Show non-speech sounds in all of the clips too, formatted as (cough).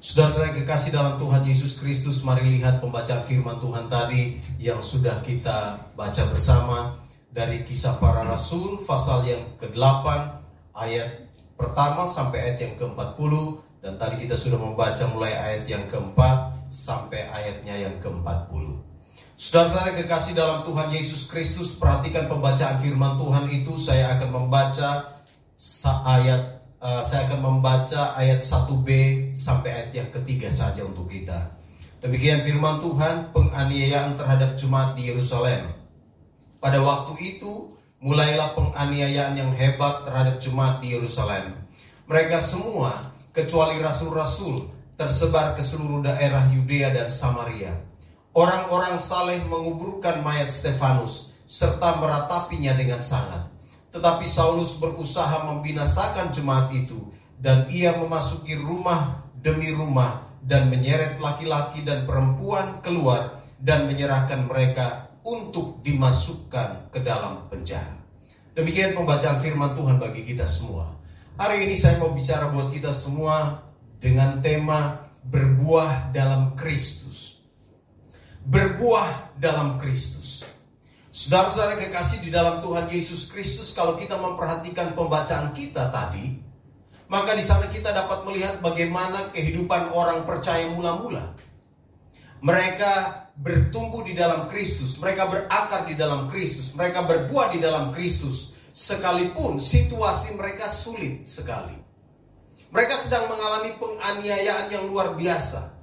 Saudara-saudara yang kekasih dalam Tuhan Yesus Kristus, mari lihat pembacaan firman Tuhan tadi yang sudah kita baca bersama dari kisah para rasul pasal yang ke-8 ayat pertama sampai ayat yang ke-40 dan tadi kita sudah membaca mulai ayat yang keempat sampai ayatnya yang ke-40. Saudara-saudara kekasih dalam Tuhan Yesus Kristus, perhatikan pembacaan firman Tuhan itu. Saya akan membaca ayat uh, saya akan membaca ayat 1b sampai ayat yang ketiga saja untuk kita. Demikian firman Tuhan penganiayaan terhadap jemaat di Yerusalem. Pada waktu itu mulailah penganiayaan yang hebat terhadap jemaat di Yerusalem. Mereka semua kecuali rasul-rasul tersebar ke seluruh daerah Yudea dan Samaria. Orang-orang saleh menguburkan mayat Stefanus serta meratapinya dengan sangat. Tetapi Saulus berusaha membinasakan jemaat itu dan ia memasuki rumah demi rumah dan menyeret laki-laki dan perempuan keluar dan menyerahkan mereka untuk dimasukkan ke dalam penjara. Demikian pembacaan firman Tuhan bagi kita semua. Hari ini saya mau bicara buat kita semua dengan tema berbuah dalam Kristus. Berbuah dalam Kristus. Saudara-saudara kekasih di dalam Tuhan Yesus Kristus, kalau kita memperhatikan pembacaan kita tadi, maka di sana kita dapat melihat bagaimana kehidupan orang percaya mula-mula. Mereka bertumbuh di dalam Kristus, mereka berakar di dalam Kristus, mereka berbuah di dalam Kristus, sekalipun situasi mereka sulit sekali. Mereka sedang mengalami penganiayaan yang luar biasa.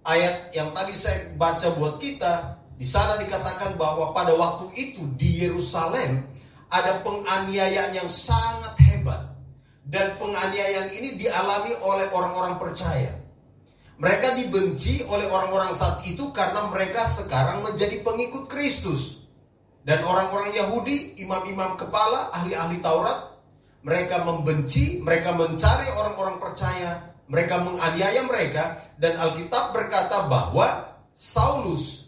Ayat yang tadi saya baca buat kita di sana dikatakan bahwa pada waktu itu di Yerusalem ada penganiayaan yang sangat hebat. Dan penganiayaan ini dialami oleh orang-orang percaya. Mereka dibenci oleh orang-orang saat itu karena mereka sekarang menjadi pengikut Kristus. Dan orang-orang Yahudi, imam-imam kepala, ahli-ahli Taurat, mereka membenci, mereka mencari orang-orang percaya, mereka menganiaya mereka, dan Alkitab berkata bahwa Saulus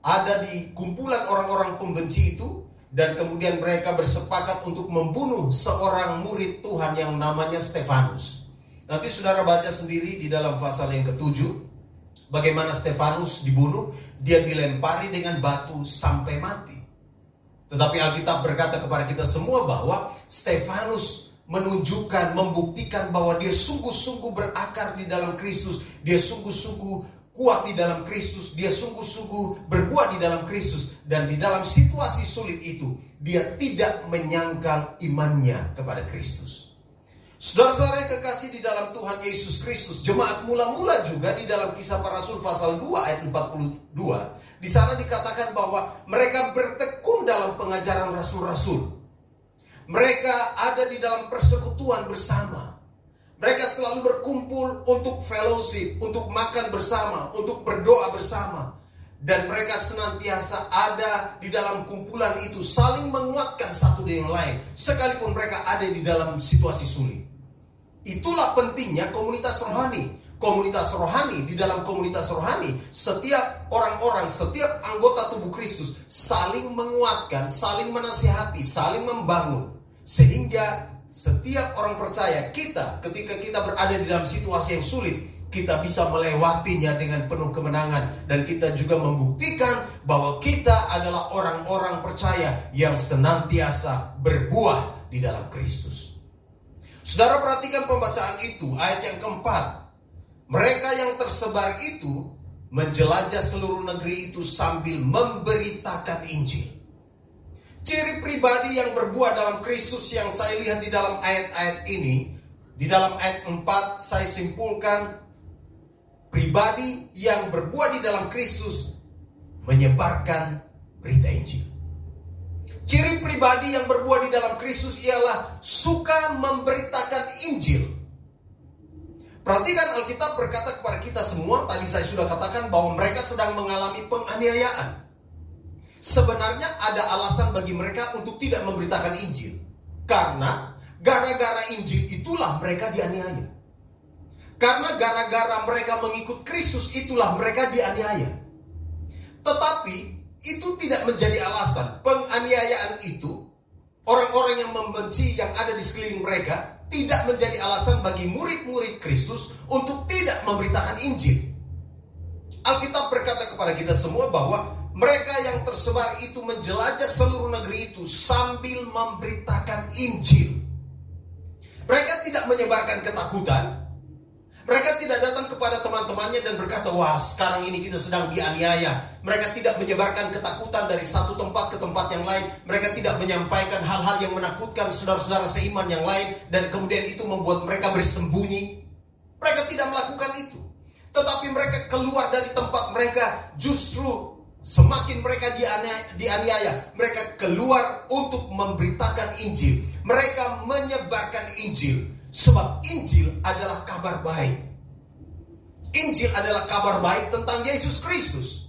ada di kumpulan orang-orang pembenci itu dan kemudian mereka bersepakat untuk membunuh seorang murid Tuhan yang namanya Stefanus. Nanti saudara baca sendiri di dalam pasal yang ketujuh bagaimana Stefanus dibunuh, dia dilempari dengan batu sampai mati. Tetapi Alkitab berkata kepada kita semua bahwa Stefanus menunjukkan, membuktikan bahwa dia sungguh-sungguh berakar di dalam Kristus, dia sungguh-sungguh kuat di dalam Kristus, dia sungguh-sungguh berbuat di dalam Kristus dan di dalam situasi sulit itu dia tidak menyangkal imannya kepada Kristus. Saudara-saudara yang kekasih di dalam Tuhan Yesus Kristus, jemaat mula-mula juga di dalam kisah para rasul pasal 2 ayat 42, di sana dikatakan bahwa mereka bertekun dalam pengajaran rasul-rasul. Mereka ada di dalam persekutuan bersama. Mereka selalu berkumpul untuk fellowship, untuk makan bersama, untuk berdoa bersama. Dan mereka senantiasa ada di dalam kumpulan itu saling menguatkan satu dengan lain. Sekalipun mereka ada di dalam situasi sulit. Itulah pentingnya komunitas rohani. Komunitas rohani, di dalam komunitas rohani, setiap orang-orang, setiap anggota tubuh Kristus saling menguatkan, saling menasihati, saling membangun. Sehingga setiap orang percaya kita ketika kita berada di dalam situasi yang sulit kita bisa melewatinya dengan penuh kemenangan dan kita juga membuktikan bahwa kita adalah orang-orang percaya yang senantiasa berbuah di dalam Kristus. Saudara perhatikan pembacaan itu ayat yang keempat. Mereka yang tersebar itu menjelajah seluruh negeri itu sambil memberitakan Injil. Ciri pribadi yang berbuah dalam Kristus yang saya lihat di dalam ayat-ayat ini, di dalam ayat 4 saya simpulkan pribadi yang berbuah di dalam Kristus menyebarkan berita Injil. Ciri pribadi yang berbuah di dalam Kristus ialah suka memberitakan Injil. Perhatikan Alkitab berkata kepada kita semua, tadi saya sudah katakan bahwa mereka sedang mengalami penganiayaan. Sebenarnya ada alasan bagi mereka untuk tidak memberitakan Injil. Karena gara-gara Injil itulah mereka dianiaya. Karena gara-gara mereka mengikut Kristus itulah mereka dianiaya. Tetapi itu tidak menjadi alasan. Penganiayaan itu orang-orang yang membenci yang ada di sekeliling mereka tidak menjadi alasan bagi murid-murid Kristus untuk tidak memberitakan Injil. Alkitab berkata kepada kita semua bahwa mereka yang tersebar itu menjelajah seluruh negeri itu sambil memberitakan Injil. Mereka tidak menyebarkan ketakutan. Mereka tidak datang kepada teman-temannya dan berkata, wah sekarang ini kita sedang dianiaya. Mereka tidak menyebarkan ketakutan dari satu tempat ke tempat yang lain. Mereka tidak menyampaikan hal-hal yang menakutkan saudara-saudara seiman yang lain. Dan kemudian itu membuat mereka bersembunyi. Mereka tidak melakukan itu. Tetapi mereka keluar dari tempat mereka justru Semakin mereka dianiaya, mereka keluar untuk memberitakan Injil. Mereka menyebarkan Injil. Sebab Injil adalah kabar baik. Injil adalah kabar baik tentang Yesus Kristus.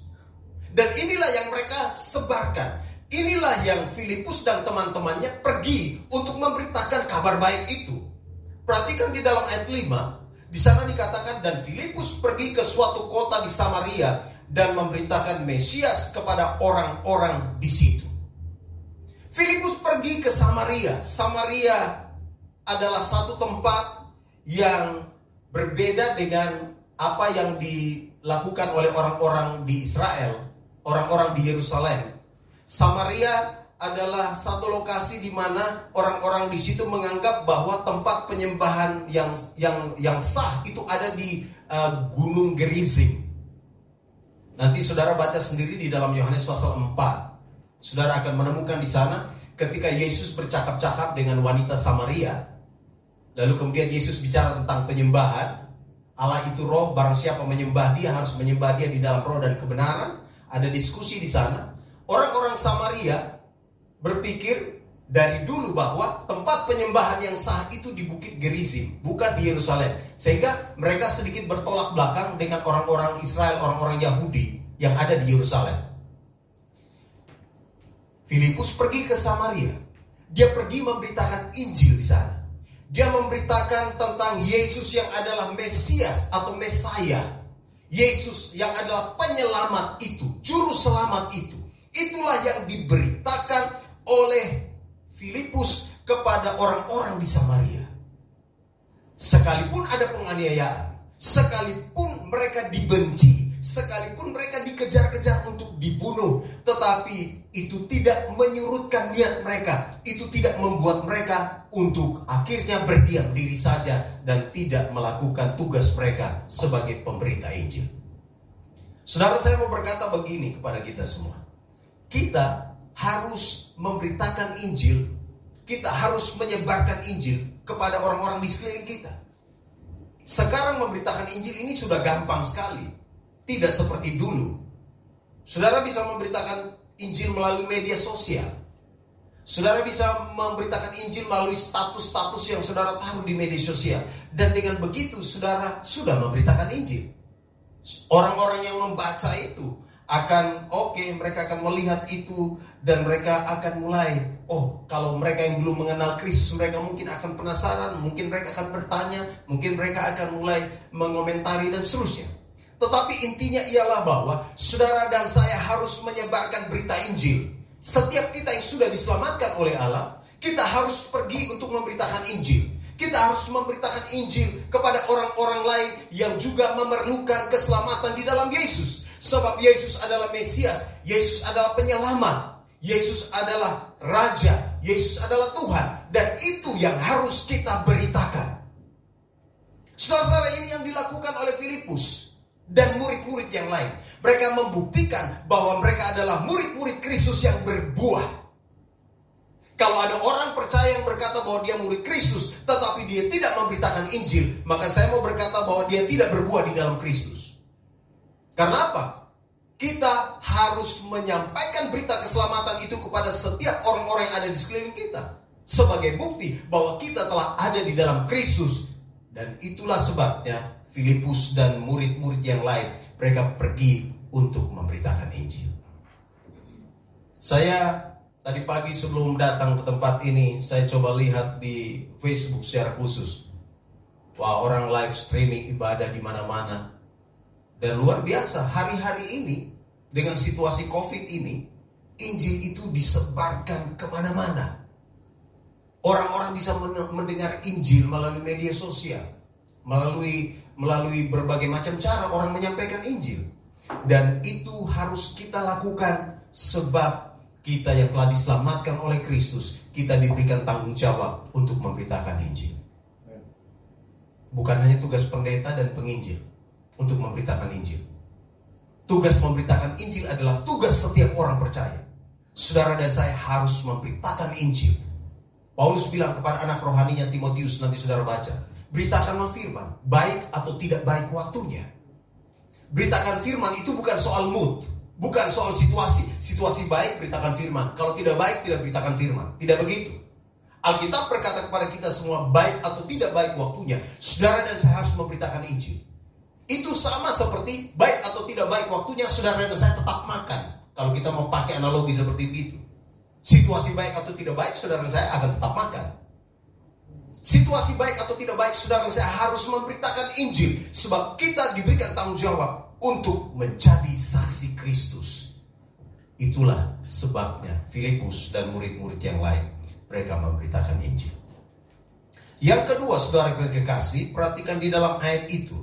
Dan inilah yang mereka sebarkan. Inilah yang Filipus dan teman-temannya pergi untuk memberitakan kabar baik itu. Perhatikan di dalam ayat 5, di sana dikatakan dan Filipus pergi ke suatu kota di Samaria dan memberitakan Mesias kepada orang-orang di situ. Filipus pergi ke Samaria. Samaria adalah satu tempat yang berbeda dengan apa yang dilakukan oleh orang-orang di Israel, orang-orang di Yerusalem. Samaria adalah satu lokasi di mana orang-orang di situ menganggap bahwa tempat penyembahan yang yang yang sah itu ada di uh, Gunung Gerizim. Nanti saudara baca sendiri di dalam Yohanes pasal 4. Saudara akan menemukan di sana ketika Yesus bercakap-cakap dengan wanita Samaria. Lalu kemudian Yesus bicara tentang penyembahan. Allah itu roh, barang siapa menyembah dia harus menyembah dia di dalam roh dan kebenaran. Ada diskusi di sana. Orang-orang Samaria berpikir dari dulu bahwa tempat penyembahan yang sah itu di Bukit Gerizim, bukan di Yerusalem. Sehingga mereka sedikit bertolak belakang dengan orang-orang Israel, orang-orang Yahudi yang ada di Yerusalem. Filipus pergi ke Samaria. Dia pergi memberitakan Injil di sana. Dia memberitakan tentang Yesus yang adalah Mesias atau Mesaya. Yesus yang adalah penyelamat itu, juru selamat itu. Itulah yang diberitakan oleh Filipus kepada orang-orang di Samaria. Sekalipun ada penganiayaan, sekalipun mereka dibenci, sekalipun mereka dikejar-kejar untuk dibunuh, tetapi itu tidak menyurutkan niat mereka, itu tidak membuat mereka untuk akhirnya berdiam diri saja dan tidak melakukan tugas mereka sebagai pemberita Injil. Saudara saya mau berkata begini kepada kita semua. Kita harus memberitakan Injil kita harus menyebarkan Injil kepada orang-orang di sekeliling kita. Sekarang memberitakan Injil ini sudah gampang sekali. Tidak seperti dulu. Saudara bisa memberitakan Injil melalui media sosial. Saudara bisa memberitakan Injil melalui status-status yang saudara taruh di media sosial. Dan dengan begitu saudara sudah memberitakan Injil. Orang-orang yang membaca itu akan oke okay, mereka akan melihat itu dan mereka akan mulai oh kalau mereka yang belum mengenal Kristus mereka mungkin akan penasaran mungkin mereka akan bertanya mungkin mereka akan mulai mengomentari dan seterusnya. Tetapi intinya ialah bahwa saudara dan saya harus menyebarkan berita Injil. Setiap kita yang sudah diselamatkan oleh Allah kita harus pergi untuk memberitakan Injil. Kita harus memberitakan Injil kepada orang-orang lain yang juga memerlukan keselamatan di dalam Yesus. Sebab Yesus adalah Mesias, Yesus adalah penyelamat, Yesus adalah Raja, Yesus adalah Tuhan. Dan itu yang harus kita beritakan. Saudara-saudara ini yang dilakukan oleh Filipus dan murid-murid yang lain. Mereka membuktikan bahwa mereka adalah murid-murid Kristus yang berbuah. Kalau ada orang percaya yang berkata bahwa dia murid Kristus, tetapi dia tidak memberitakan Injil, maka saya mau berkata bahwa dia tidak berbuah di dalam Kristus. Karena apa? Kita harus menyampaikan berita keselamatan itu kepada setiap orang-orang yang ada di sekeliling kita. Sebagai bukti bahwa kita telah ada di dalam Kristus. Dan itulah sebabnya Filipus dan murid-murid yang lain, mereka pergi untuk memberitakan Injil. Saya tadi pagi sebelum datang ke tempat ini, saya coba lihat di Facebook secara khusus. Wah, orang live streaming ibadah di mana-mana dan luar biasa, hari-hari ini dengan situasi COVID ini, Injil itu disebarkan ke mana-mana. Orang-orang bisa mendengar Injil melalui media sosial, melalui melalui berbagai macam cara orang menyampaikan Injil. Dan itu harus kita lakukan sebab kita yang telah diselamatkan oleh Kristus, kita diberikan tanggung jawab untuk memberitakan Injil. Bukan hanya tugas pendeta dan penginjil untuk memberitakan Injil. Tugas memberitakan Injil adalah tugas setiap orang percaya. Saudara dan saya harus memberitakan Injil. Paulus bilang kepada anak rohaninya Timotius, nanti saudara baca. Beritakanlah firman, baik atau tidak baik waktunya. Beritakan firman itu bukan soal mood, bukan soal situasi. Situasi baik, beritakan firman. Kalau tidak baik, tidak beritakan firman. Tidak begitu. Alkitab berkata kepada kita semua baik atau tidak baik waktunya. Saudara dan saya harus memberitakan Injil. Itu sama seperti baik atau tidak baik waktunya saudara dan saya tetap makan. Kalau kita mau pakai analogi seperti itu. Situasi baik atau tidak baik saudara dan saya akan tetap makan. Situasi baik atau tidak baik, saudara saya harus memberitakan Injil. Sebab kita diberikan tanggung jawab untuk menjadi saksi Kristus. Itulah sebabnya Filipus dan murid-murid yang lain mereka memberitakan Injil. Yang kedua, saudara kekasih, perhatikan di dalam ayat itu.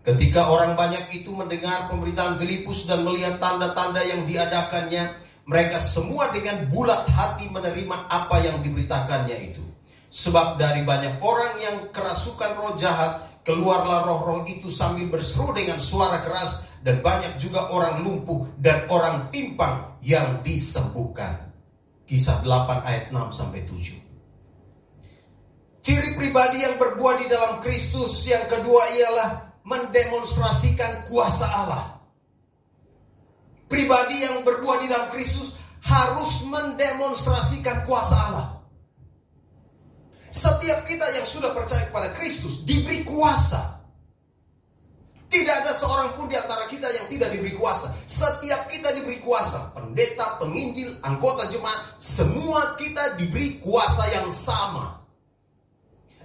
Ketika orang banyak itu mendengar pemberitaan Filipus dan melihat tanda-tanda yang diadakannya, mereka semua dengan bulat hati menerima apa yang diberitakannya itu. Sebab dari banyak orang yang kerasukan roh jahat, keluarlah roh-roh itu sambil berseru dengan suara keras dan banyak juga orang lumpuh dan orang timpang yang disembuhkan. Kisah 8 ayat 6 sampai 7. Ciri pribadi yang berbuah di dalam Kristus yang kedua ialah mendemonstrasikan kuasa Allah pribadi yang berbuah di dalam Kristus harus mendemonstrasikan kuasa Allah. Setiap kita yang sudah percaya kepada Kristus diberi kuasa. Tidak ada seorang pun di antara kita yang tidak diberi kuasa. Setiap kita diberi kuasa. Pendeta, penginjil, anggota jemaat. Semua kita diberi kuasa yang sama.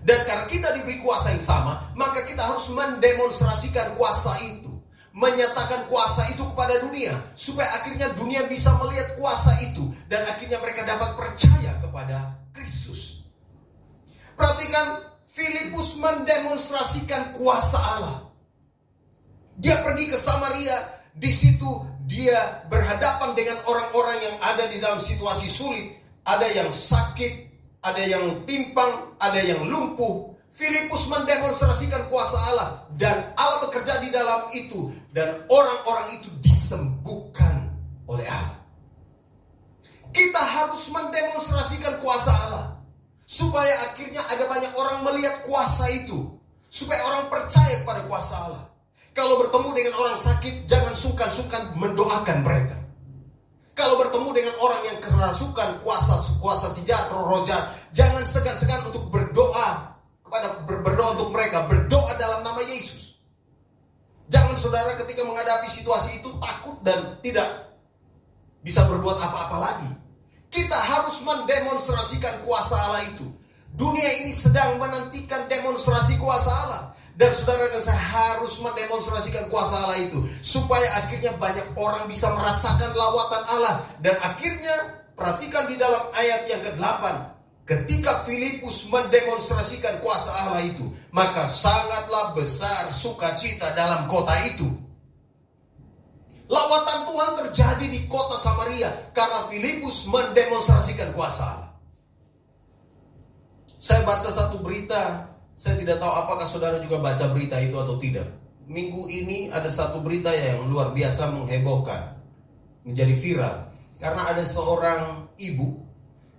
Dan karena kita diberi kuasa yang sama, maka kita harus mendemonstrasikan kuasa itu menyatakan kuasa itu kepada dunia supaya akhirnya dunia bisa melihat kuasa itu dan akhirnya mereka dapat percaya kepada Kristus. Perhatikan Filipus mendemonstrasikan kuasa Allah. Dia pergi ke Samaria, di situ dia berhadapan dengan orang-orang yang ada di dalam situasi sulit, ada yang sakit, ada yang timpang, ada yang lumpuh, Filipus mendemonstrasikan kuasa Allah dan Allah bekerja di dalam itu dan orang-orang itu disembuhkan oleh Allah. Kita harus mendemonstrasikan kuasa Allah supaya akhirnya ada banyak orang melihat kuasa itu, supaya orang percaya kepada kuasa Allah. Kalau bertemu dengan orang sakit, jangan sungkan-sungkan mendoakan mereka. Kalau bertemu dengan orang yang kerasukan kuasa kuasa sejahtera roja, jangan segan-segan untuk berdoa kepada berdoa untuk mereka, berdoa dalam nama Yesus. Jangan saudara ketika menghadapi situasi itu takut dan tidak bisa berbuat apa-apa lagi. Kita harus mendemonstrasikan kuasa Allah itu. Dunia ini sedang menantikan demonstrasi kuasa Allah. Dan saudara dan saya harus mendemonstrasikan kuasa Allah itu. Supaya akhirnya banyak orang bisa merasakan lawatan Allah. Dan akhirnya perhatikan di dalam ayat yang ke-8. Ketika Filipus mendemonstrasikan kuasa Allah itu, maka sangatlah besar sukacita dalam kota itu. Lawatan Tuhan terjadi di kota Samaria karena Filipus mendemonstrasikan kuasa Allah. Saya baca satu berita, saya tidak tahu apakah saudara juga baca berita itu atau tidak. Minggu ini ada satu berita yang luar biasa menghebohkan, menjadi viral. Karena ada seorang ibu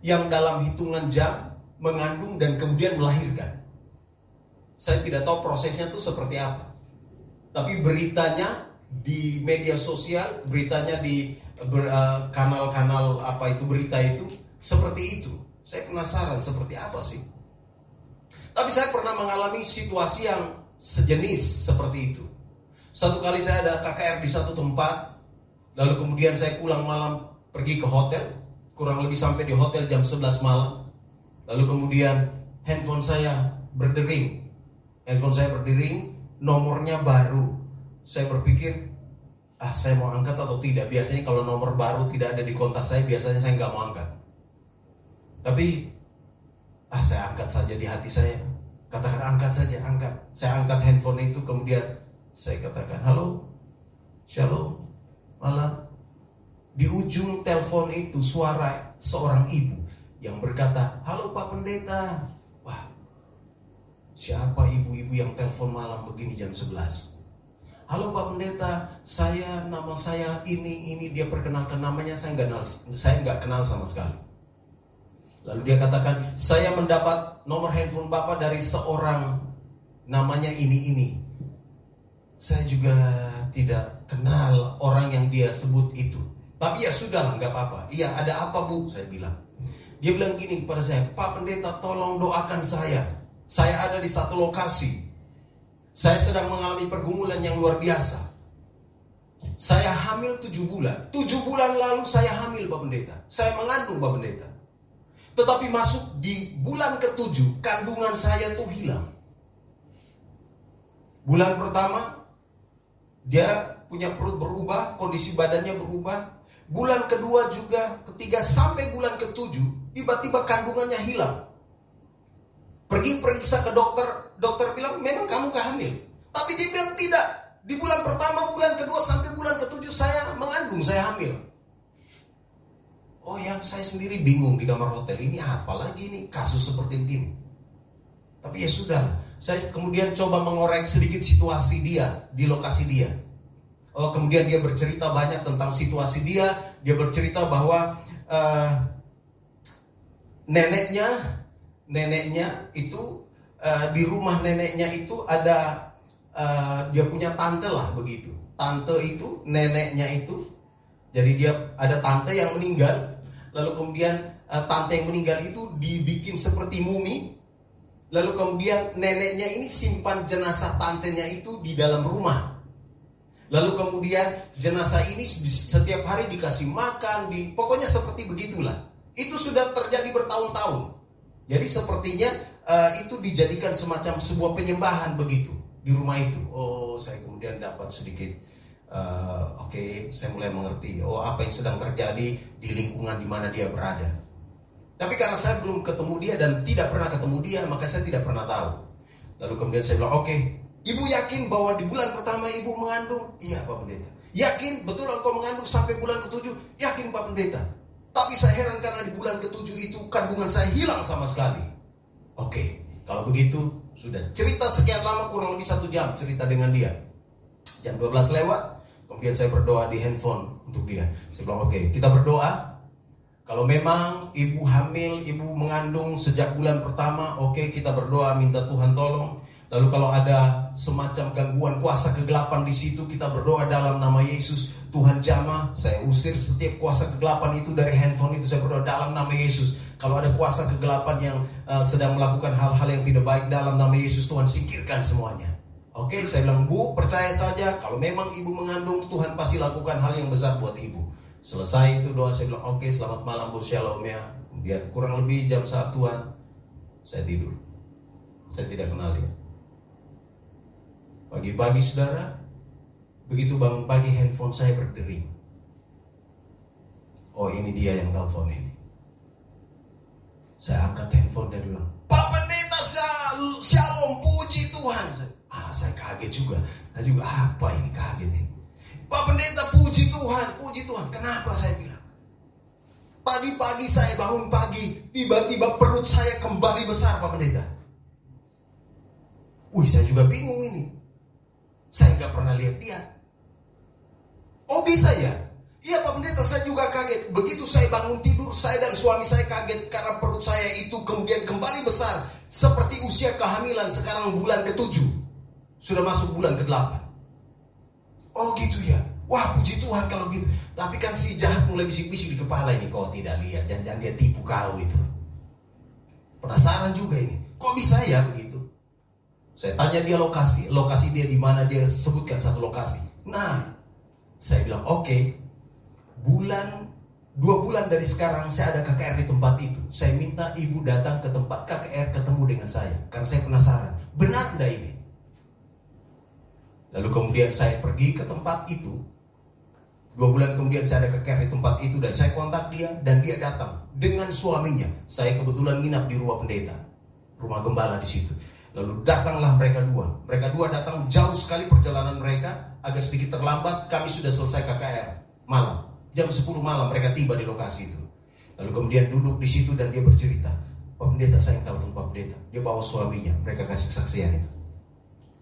yang dalam hitungan jam mengandung dan kemudian melahirkan. Saya tidak tahu prosesnya itu seperti apa. Tapi beritanya di media sosial, beritanya di eh, kanal-kanal apa itu berita itu seperti itu. Saya penasaran seperti apa sih. Tapi saya pernah mengalami situasi yang sejenis seperti itu. Satu kali saya ada KKR di satu tempat, lalu kemudian saya pulang malam pergi ke hotel, kurang lebih sampai di hotel jam 11 malam. Lalu kemudian handphone saya berdering. Handphone saya berdering, nomornya baru. Saya berpikir, ah saya mau angkat atau tidak. Biasanya kalau nomor baru tidak ada di kontak saya, biasanya saya nggak mau angkat. Tapi ah saya angkat saja di hati saya. Katakan angkat saja, angkat. Saya angkat handphone itu kemudian saya katakan halo, shalom, malam. Di ujung telepon itu suara seorang ibu yang berkata, halo Pak Pendeta. Wah, siapa ibu-ibu yang telepon malam begini jam 11? Halo Pak Pendeta, saya nama saya ini ini dia perkenalkan namanya saya nggak kenal saya nggak kenal sama sekali. Lalu dia katakan saya mendapat nomor handphone Bapak dari seorang namanya ini ini. Saya juga tidak kenal orang yang dia sebut itu. Tapi ya sudah nggak apa-apa. Iya ada apa bu? Saya bilang. Dia bilang gini kepada saya, Pak Pendeta tolong doakan saya. Saya ada di satu lokasi saya sedang mengalami pergumulan yang luar biasa. Saya hamil tujuh bulan. Tujuh bulan lalu saya hamil Pak Pendeta. Saya mengandung Pak Pendeta. Tetapi masuk di bulan ketujuh, kandungan saya tuh hilang. Bulan pertama, dia punya perut berubah, kondisi badannya berubah. Bulan kedua juga, ketiga sampai bulan ketujuh, tiba-tiba kandungannya hilang. Pergi periksa ke dokter, dokter bilang memang kamu hamil. Tapi dia bilang tidak. Di bulan pertama, bulan kedua sampai bulan ketujuh saya mengandung, saya hamil. Oh yang saya sendiri bingung di kamar hotel ini apa lagi ini kasus seperti begini. Tapi ya sudah, saya kemudian coba mengorek sedikit situasi dia di lokasi dia. Oh kemudian dia bercerita banyak tentang situasi dia. Dia bercerita bahwa uh, neneknya, neneknya itu uh, di rumah neneknya itu ada uh, dia punya tante lah begitu. Tante itu neneknya itu jadi dia ada tante yang meninggal lalu kemudian uh, tante yang meninggal itu dibikin seperti mumi lalu kemudian neneknya ini simpan jenazah tantenya itu di dalam rumah lalu kemudian jenazah ini setiap hari dikasih makan di pokoknya seperti begitulah itu sudah terjadi bertahun-tahun jadi sepertinya uh, itu dijadikan semacam sebuah penyembahan begitu di rumah itu. Oh, saya kemudian dapat sedikit uh, oke, okay, saya mulai mengerti. Oh, apa yang sedang terjadi di lingkungan di mana dia berada. Tapi karena saya belum ketemu dia dan tidak pernah ketemu dia, maka saya tidak pernah tahu. Lalu kemudian saya bilang, oke, okay, ibu yakin bahwa di bulan pertama ibu mengandung? Iya, Pak Pendeta. Yakin betul engkau mengandung sampai bulan ketujuh? Yakin Pak Pendeta. Tapi saya heran karena di bulan ketujuh itu kandungan saya hilang sama sekali. Oke, kalau begitu sudah cerita sekian lama kurang lebih satu jam cerita dengan dia. Jam 12 lewat, kemudian saya berdoa di handphone untuk dia. Saya bilang, oke, kita berdoa. Kalau memang ibu hamil, ibu mengandung sejak bulan pertama, oke kita berdoa minta Tuhan tolong. Lalu kalau ada semacam gangguan kuasa kegelapan di situ, kita berdoa dalam nama Yesus. Tuhan jamah, saya usir setiap kuasa kegelapan itu dari handphone itu, saya berdoa dalam nama Yesus kalau ada kuasa kegelapan yang uh, sedang melakukan hal-hal yang tidak baik dalam nama Yesus Tuhan singkirkan semuanya. Oke, okay, saya bilang Bu, percaya saja kalau memang ibu mengandung Tuhan pasti lakukan hal yang besar buat ibu. Selesai itu doa saya bilang oke okay, selamat malam Bu Shalom ya. Kemudian kurang lebih jam satuan saya tidur. Saya tidak kenal dia. Pagi-pagi saudara, begitu bangun pagi handphone saya berdering. Oh ini dia yang telepon ini. Saya angkat handphone dan bilang, Pak Pendeta Shalom, puji Tuhan. Ah, saya kaget juga. Saya juga apa ini kaget ini. Pak Pendeta puji Tuhan, puji Tuhan. Kenapa saya bilang? Pagi-pagi saya bangun pagi, tiba-tiba perut saya kembali besar Pak Pendeta. Wih, saya juga bingung ini. Saya nggak pernah lihat dia. Oh bisa ya? Iya Pak Pendeta, saya juga kaget. Begitu saya bangun tidur, saya dan suami saya kaget karena perut saya itu kemudian kembali besar. Seperti usia kehamilan sekarang bulan ketujuh. Sudah masuk bulan ke delapan. Oh gitu ya. Wah puji Tuhan kalau gitu. Tapi kan si jahat mulai bisik-bisik di kepala ini. Kau tidak lihat, jangan-jangan dia tipu kau itu. Penasaran juga ini. Kok bisa ya begitu? Saya tanya dia lokasi. Lokasi dia di mana dia sebutkan satu lokasi. Nah, saya bilang oke. Okay, bulan dua bulan dari sekarang saya ada KKR di tempat itu. Saya minta ibu datang ke tempat KKR ketemu dengan saya karena saya penasaran. Benar tidak ini? Lalu kemudian saya pergi ke tempat itu. Dua bulan kemudian saya ada keker di tempat itu dan saya kontak dia dan dia datang dengan suaminya. Saya kebetulan nginap di rumah pendeta, rumah gembala di situ. Lalu datanglah mereka dua. Mereka dua datang jauh sekali perjalanan mereka, agak sedikit terlambat. Kami sudah selesai KKR malam. Jam 10 malam mereka tiba di lokasi itu. Lalu kemudian duduk di situ dan dia bercerita. Pak Pendeta, saya yang telepon Pak Pendeta. Dia bawa suaminya, mereka kasih kesaksian itu.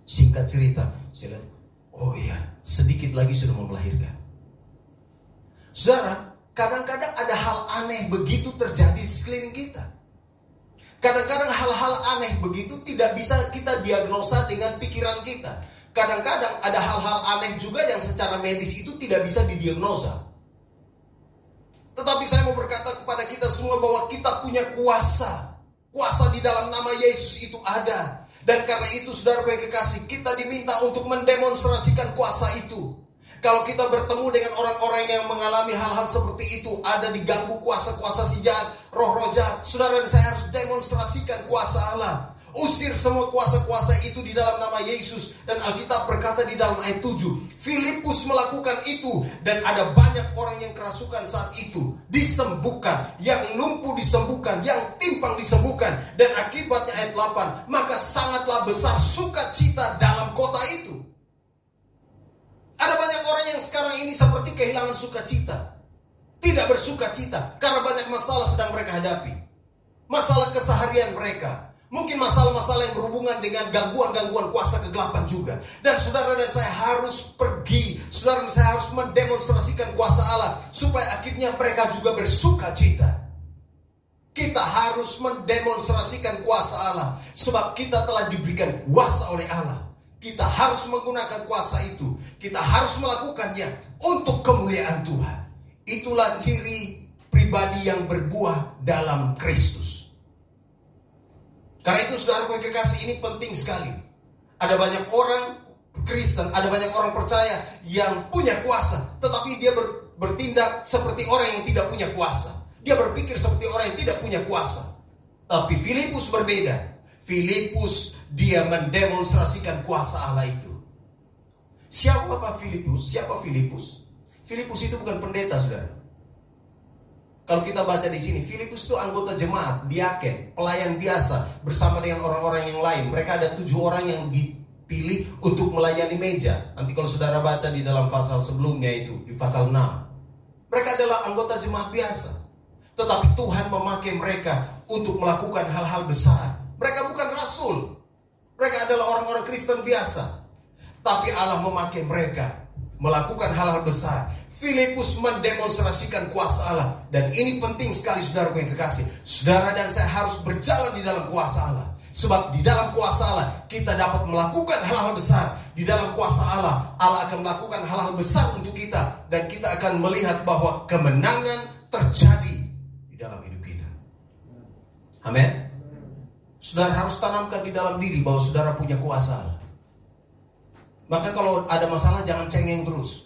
Singkat cerita, saya lihat, oh iya, sedikit lagi sudah mau melahirkan. Saudara, kadang-kadang ada hal aneh begitu terjadi di sekeliling kita. Kadang-kadang hal-hal aneh begitu tidak bisa kita diagnosa dengan pikiran kita. Kadang-kadang ada hal-hal aneh juga yang secara medis itu tidak bisa didiagnosa. Tetapi saya mau berkata kepada kita semua bahwa kita punya kuasa. Kuasa di dalam nama Yesus itu ada. Dan karena itu saudara yang kekasih, kita diminta untuk mendemonstrasikan kuasa itu. Kalau kita bertemu dengan orang-orang yang mengalami hal-hal seperti itu, ada diganggu kuasa-kuasa si jahat, roh-roh jahat, saudara dan saya harus demonstrasikan kuasa Allah. Usir semua kuasa-kuasa itu di dalam nama Yesus. Dan Alkitab berkata di dalam ayat 7. Filipus melakukan itu. Dan ada banyak orang yang kerasukan saat itu. Disembuhkan. Yang lumpuh disembuhkan. Yang timpang disembuhkan. Dan akibatnya ayat 8. Maka sangatlah besar sukacita dalam kota itu. Ada banyak orang yang sekarang ini seperti kehilangan sukacita. Tidak bersuka cita karena banyak masalah sedang mereka hadapi. Masalah keseharian mereka. Mungkin masalah-masalah yang berhubungan dengan gangguan-gangguan kuasa kegelapan juga. Dan saudara dan saya harus pergi. Saudara dan saya harus mendemonstrasikan kuasa Allah. Supaya akhirnya mereka juga bersuka cita. Kita harus mendemonstrasikan kuasa Allah. Sebab kita telah diberikan kuasa oleh Allah. Kita harus menggunakan kuasa itu. Kita harus melakukannya untuk kemuliaan Tuhan. Itulah ciri pribadi yang berbuah dalam Kristus. Karena itu saudara yang kekasih ini penting sekali. Ada banyak orang Kristen, ada banyak orang percaya yang punya kuasa, tetapi dia ber, bertindak seperti orang yang tidak punya kuasa. Dia berpikir seperti orang yang tidak punya kuasa. Tapi Filipus berbeda. Filipus dia mendemonstrasikan kuasa Allah itu. Siapa Pak Filipus? Siapa Filipus? Filipus itu bukan pendeta, saudara. Kalau kita baca di sini, Filipus itu anggota jemaat, diaken, pelayan biasa bersama dengan orang-orang yang lain. Mereka ada tujuh orang yang dipilih untuk melayani meja. Nanti kalau saudara baca di dalam pasal sebelumnya itu, di pasal 6. Mereka adalah anggota jemaat biasa. Tetapi Tuhan memakai mereka untuk melakukan hal-hal besar. Mereka bukan rasul. Mereka adalah orang-orang Kristen biasa. Tapi Allah memakai mereka melakukan hal-hal besar. Filipus mendemonstrasikan kuasa Allah. Dan ini penting sekali saudara yang kekasih. Saudara dan saya harus berjalan di dalam kuasa Allah. Sebab di dalam kuasa Allah kita dapat melakukan hal-hal besar. Di dalam kuasa Allah, Allah akan melakukan hal-hal besar untuk kita. Dan kita akan melihat bahwa kemenangan terjadi di dalam hidup kita. Amin. Saudara harus tanamkan di dalam diri bahwa saudara punya kuasa Maka kalau ada masalah jangan cengeng terus.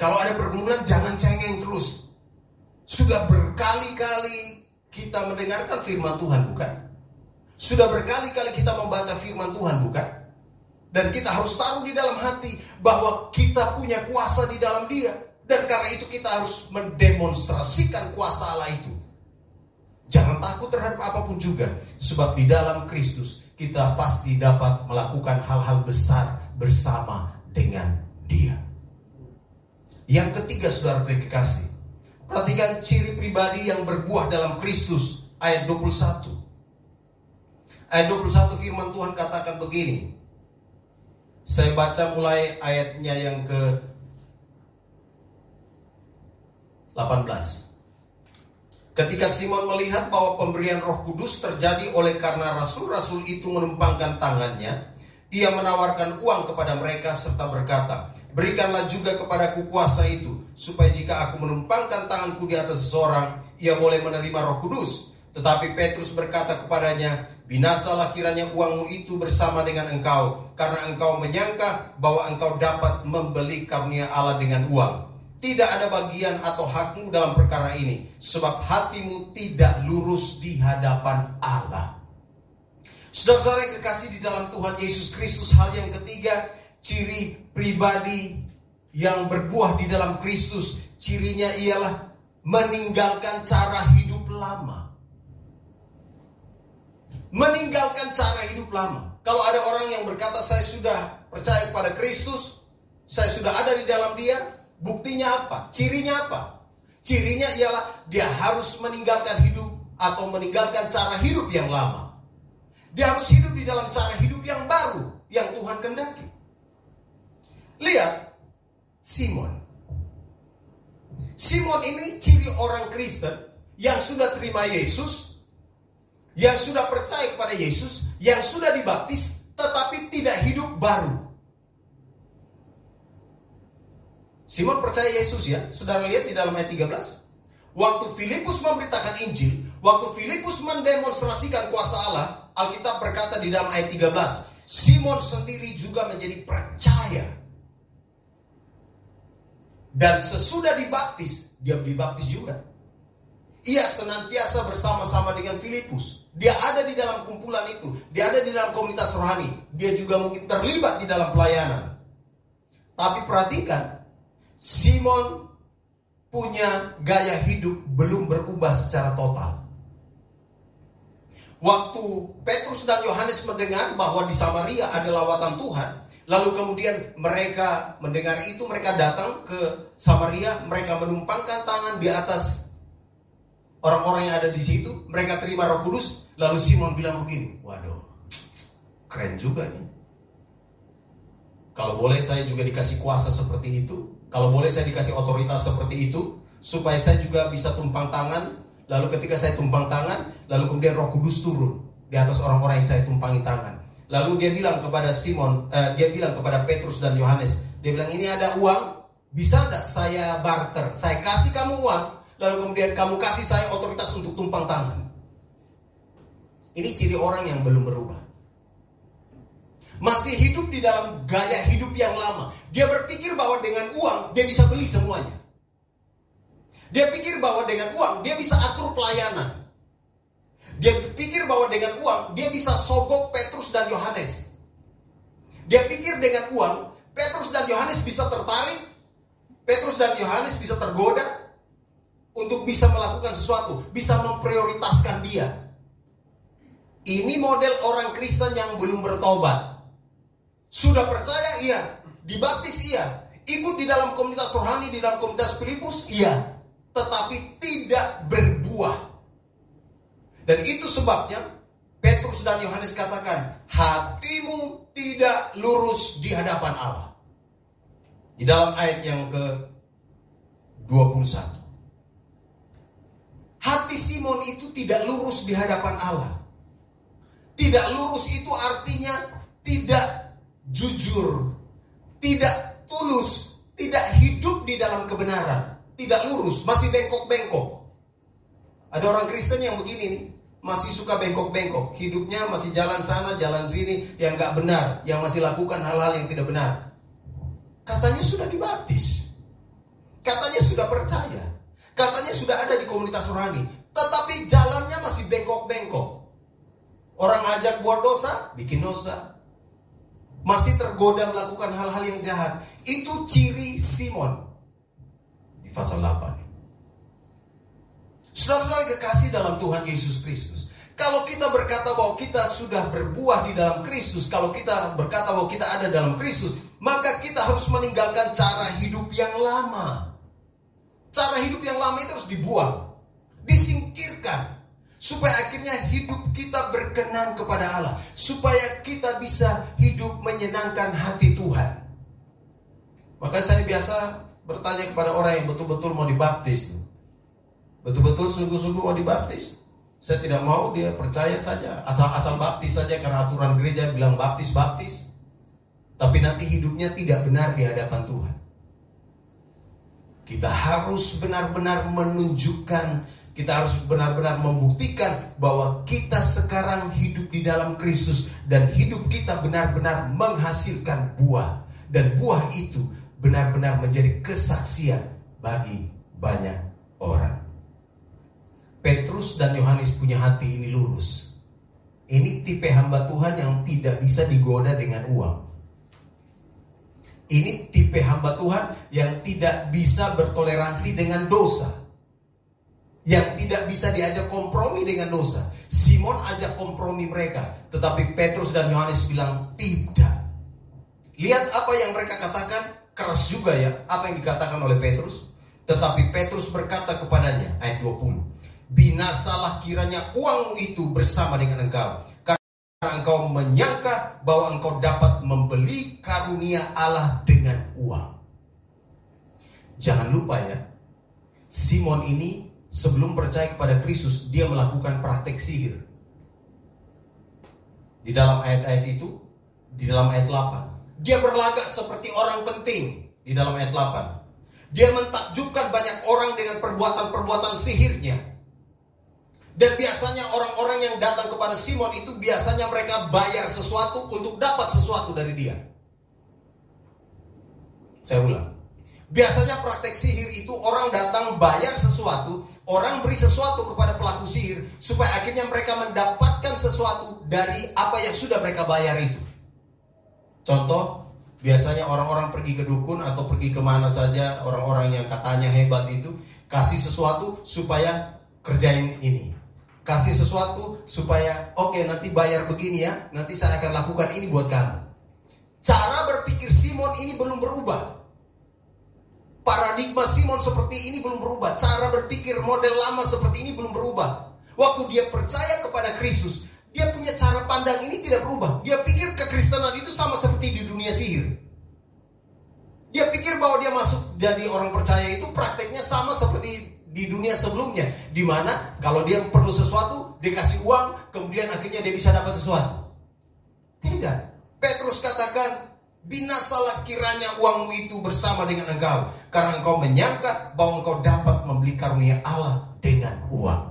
Kalau ada pergumulan jangan cengeng terus. Sudah berkali-kali kita mendengarkan firman Tuhan, bukan? Sudah berkali-kali kita membaca firman Tuhan, bukan? Dan kita harus taruh di dalam hati bahwa kita punya kuasa di dalam dia. Dan karena itu kita harus mendemonstrasikan kuasa Allah itu. Jangan takut terhadap apa pun juga. Sebab di dalam Kristus kita pasti dapat melakukan hal-hal besar bersama dengan dia. Yang ketiga saudara kekasih. Perhatikan ciri pribadi yang berbuah dalam Kristus. Ayat 21. Ayat 21 firman Tuhan katakan begini. Saya baca mulai ayatnya yang ke 18. Ketika Simon melihat bahwa pemberian Roh Kudus terjadi oleh karena rasul-rasul itu menumpangkan tangannya, ia menawarkan uang kepada mereka serta berkata, "Berikanlah juga kepadaku kuasa itu, supaya jika aku menumpangkan tanganku di atas seseorang, ia boleh menerima Roh Kudus." Tetapi Petrus berkata kepadanya, "Binasalah kiranya uangmu itu bersama dengan engkau, karena engkau menyangka bahwa engkau dapat membeli karunia Allah dengan uang." Tidak ada bagian atau hakmu dalam perkara ini, sebab hatimu tidak lurus di hadapan Allah. Saudara-saudara yang kekasih di dalam Tuhan Yesus Kristus, hal yang ketiga, ciri pribadi yang berbuah di dalam Kristus, cirinya ialah meninggalkan cara hidup lama. Meninggalkan cara hidup lama. Kalau ada orang yang berkata saya sudah percaya kepada Kristus, saya sudah ada di dalam dia, buktinya apa? Cirinya apa? Cirinya ialah dia harus meninggalkan hidup atau meninggalkan cara hidup yang lama. Dia harus hidup di dalam cara hidup yang baru yang Tuhan kendaki. Lihat Simon. Simon ini ciri orang Kristen yang sudah terima Yesus, yang sudah percaya kepada Yesus, yang sudah dibaptis, tetapi tidak hidup baru. Simon percaya Yesus ya. Saudara lihat di dalam ayat 13. Waktu Filipus memberitakan Injil, waktu Filipus mendemonstrasikan kuasa Allah, Alkitab berkata di dalam ayat 13, Simon sendiri juga menjadi percaya. Dan sesudah dibaptis, dia dibaptis juga. Ia senantiasa bersama-sama dengan Filipus. Dia ada di dalam kumpulan itu. Dia ada di dalam komunitas rohani. Dia juga mungkin terlibat di dalam pelayanan. Tapi perhatikan, Simon punya gaya hidup belum berubah secara total. Waktu Petrus dan Yohanes mendengar bahwa di Samaria ada lawatan Tuhan, lalu kemudian mereka mendengar itu, mereka datang ke Samaria, mereka menumpangkan tangan di atas orang-orang yang ada di situ, mereka terima Roh Kudus, lalu Simon bilang begini, "Waduh, keren juga nih. Kalau boleh saya juga dikasih kuasa seperti itu, kalau boleh saya dikasih otoritas seperti itu, supaya saya juga bisa tumpang tangan Lalu ketika saya tumpang tangan, lalu kemudian Roh Kudus turun di atas orang-orang yang saya tumpangi tangan. Lalu dia bilang kepada Simon, uh, dia bilang kepada Petrus dan Yohanes, dia bilang ini ada uang, bisa tidak saya barter? Saya kasih kamu uang, lalu kemudian kamu kasih saya otoritas untuk tumpang tangan. Ini ciri orang yang belum berubah. Masih hidup di dalam gaya hidup yang lama. Dia berpikir bahwa dengan uang dia bisa beli semuanya. Dia pikir bahwa dengan uang dia bisa atur pelayanan. Dia pikir bahwa dengan uang dia bisa sogok Petrus dan Yohanes. Dia pikir dengan uang Petrus dan Yohanes bisa tertarik, Petrus dan Yohanes bisa tergoda untuk bisa melakukan sesuatu, bisa memprioritaskan dia. Ini model orang Kristen yang belum bertobat. Sudah percaya iya, dibaptis iya, ikut di dalam komunitas rohani, di dalam komunitas Filipus iya tetapi tidak berbuah. Dan itu sebabnya Petrus dan Yohanes katakan, hatimu tidak lurus di hadapan Allah. Di dalam ayat yang ke 21. Hati Simon itu tidak lurus di hadapan Allah. Tidak lurus itu artinya tidak jujur, tidak tulus, tidak hidup di dalam kebenaran tidak lurus, masih bengkok-bengkok. Ada orang Kristen yang begini nih, masih suka bengkok-bengkok, hidupnya masih jalan sana, jalan sini, yang gak benar, yang masih lakukan hal-hal yang tidak benar. Katanya sudah dibaptis, katanya sudah percaya, katanya sudah ada di komunitas rohani, tetapi jalannya masih bengkok-bengkok. Orang ajak buat dosa, bikin dosa. Masih tergoda melakukan hal-hal yang jahat. Itu ciri Simon pasal 8. Saudara-saudara kekasih dalam Tuhan Yesus Kristus. Kalau kita berkata bahwa kita sudah berbuah di dalam Kristus, kalau kita berkata bahwa kita ada dalam Kristus, maka kita harus meninggalkan cara hidup yang lama. Cara hidup yang lama itu harus dibuang, disingkirkan, supaya akhirnya hidup kita berkenan kepada Allah, supaya kita bisa hidup menyenangkan hati Tuhan. Maka saya biasa bertanya kepada orang yang betul-betul mau dibaptis. Betul-betul sungguh-sungguh mau dibaptis. Saya tidak mau dia percaya saja atau asal baptis saja karena aturan gereja bilang baptis-baptis. Tapi nanti hidupnya tidak benar di hadapan Tuhan. Kita harus benar-benar menunjukkan, kita harus benar-benar membuktikan bahwa kita sekarang hidup di dalam Kristus dan hidup kita benar-benar menghasilkan buah. Dan buah itu benar-benar menjadi kesaksian bagi banyak orang. Petrus dan Yohanes punya hati ini lurus. Ini tipe hamba Tuhan yang tidak bisa digoda dengan uang. Ini tipe hamba Tuhan yang tidak bisa bertoleransi dengan dosa. Yang tidak bisa diajak kompromi dengan dosa. Simon ajak kompromi mereka, tetapi Petrus dan Yohanes bilang tidak. Lihat apa yang mereka katakan, keras juga ya, apa yang dikatakan oleh Petrus. Tetapi Petrus berkata kepadanya, ayat 20, Binasalah kiranya uangmu itu bersama dengan engkau, karena engkau menyangka bahwa engkau dapat membeli karunia Allah dengan uang. Jangan lupa ya, Simon ini sebelum percaya kepada Kristus, dia melakukan praktek sihir. Di dalam ayat-ayat itu, di dalam ayat 8. Dia berlagak seperti orang penting di dalam ayat 8. Dia mentakjubkan banyak orang dengan perbuatan-perbuatan sihirnya. Dan biasanya orang-orang yang datang kepada Simon itu biasanya mereka bayar sesuatu untuk dapat sesuatu dari dia. Saya ulang. Biasanya praktek sihir itu orang datang bayar sesuatu Orang beri sesuatu kepada pelaku sihir supaya akhirnya mereka mendapatkan sesuatu dari apa yang sudah mereka bayar itu. Contoh, biasanya orang-orang pergi ke dukun atau pergi ke mana saja, orang-orang yang katanya hebat itu kasih sesuatu supaya kerjain ini. Kasih sesuatu supaya oke okay, nanti bayar begini ya, nanti saya akan lakukan ini buat kamu. Cara berpikir Simon ini belum berubah. Paradigma Simon seperti ini belum berubah. Cara berpikir model lama seperti ini belum berubah. Waktu dia percaya kepada Kristus, dia punya cara pandang ini tidak berubah. Dia pikir kekristenan itu sama seperti di dunia sihir. Dia pikir bahwa dia masuk jadi orang percaya itu prakteknya sama seperti di dunia sebelumnya. Di mana kalau dia perlu sesuatu, dia kasih uang, kemudian akhirnya dia bisa dapat sesuatu. Tidak. Petrus katakan, Binasalah kiranya uangmu itu bersama dengan engkau. Karena engkau menyangka bahwa engkau dapat membeli karunia Allah dengan uang.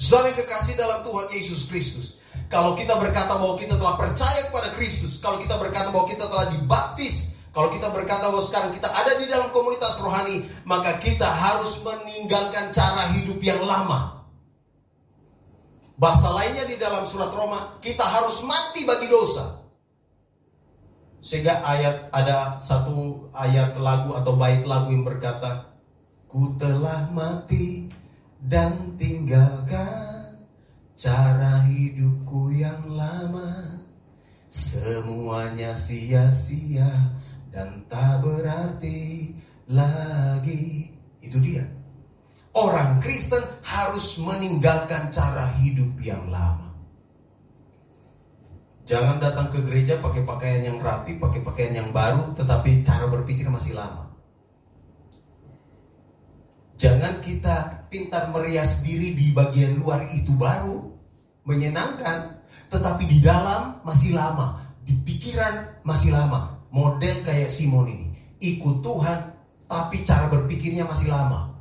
Saudara kekasih dalam Tuhan Yesus Kristus. Kalau kita berkata bahwa kita telah percaya kepada Kristus. Kalau kita berkata bahwa kita telah dibaptis. Kalau kita berkata bahwa sekarang kita ada di dalam komunitas rohani. Maka kita harus meninggalkan cara hidup yang lama. Bahasa lainnya di dalam surat Roma. Kita harus mati bagi dosa. Sehingga ayat ada satu ayat lagu atau bait lagu yang berkata, Ku telah mati dan tinggalkan cara hidupku yang lama. Semuanya sia-sia dan tak berarti lagi. Itu dia. Orang Kristen harus meninggalkan cara hidup yang lama. Jangan datang ke gereja pakai pakaian yang rapi, pakai pakaian yang baru, tetapi cara berpikir masih lama. Jangan kita pintar merias diri di bagian luar itu baru, menyenangkan, tetapi di dalam masih lama, di pikiran masih lama. Model kayak Simon ini, ikut Tuhan, tapi cara berpikirnya masih lama.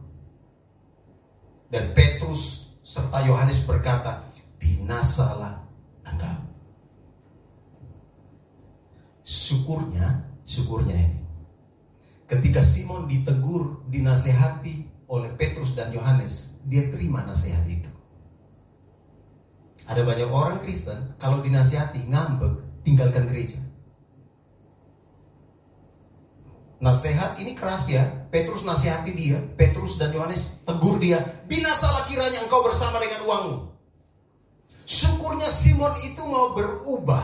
Dan Petrus serta Yohanes berkata, binasalah engkau syukurnya, syukurnya ini. Ketika Simon ditegur, dinasehati oleh Petrus dan Yohanes, dia terima nasihat itu. Ada banyak orang Kristen, kalau dinasehati, ngambek, tinggalkan gereja. Nasihat ini keras ya. Petrus nasihati dia. Petrus dan Yohanes tegur dia. Binasalah kiranya engkau bersama dengan uangmu. Syukurnya Simon itu mau berubah.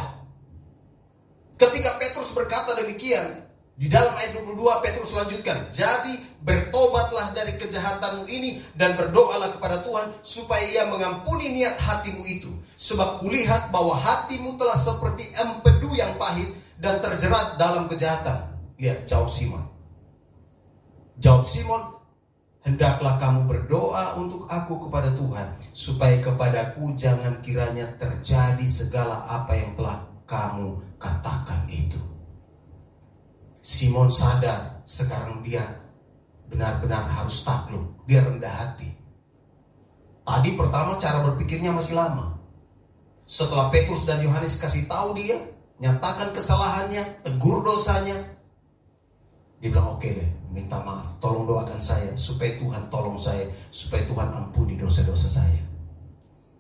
Ketika Petrus berkata demikian, di dalam ayat 22 Petrus lanjutkan, jadi bertobatlah dari kejahatanmu ini dan berdoalah kepada Tuhan supaya ia mengampuni niat hatimu itu. Sebab kulihat bahwa hatimu telah seperti empedu yang pahit dan terjerat dalam kejahatan. Lihat jawab Simon. Jawab Simon, hendaklah kamu berdoa untuk aku kepada Tuhan supaya kepadaku jangan kiranya terjadi segala apa yang telah kamu katakan itu. Simon sadar sekarang dia benar-benar harus takluk. Dia rendah hati. Tadi pertama cara berpikirnya masih lama. Setelah Petrus dan Yohanes kasih tahu dia, nyatakan kesalahannya, tegur dosanya, dia bilang oke okay deh, minta maaf, tolong doakan saya supaya Tuhan tolong saya, supaya Tuhan ampuni dosa-dosa saya.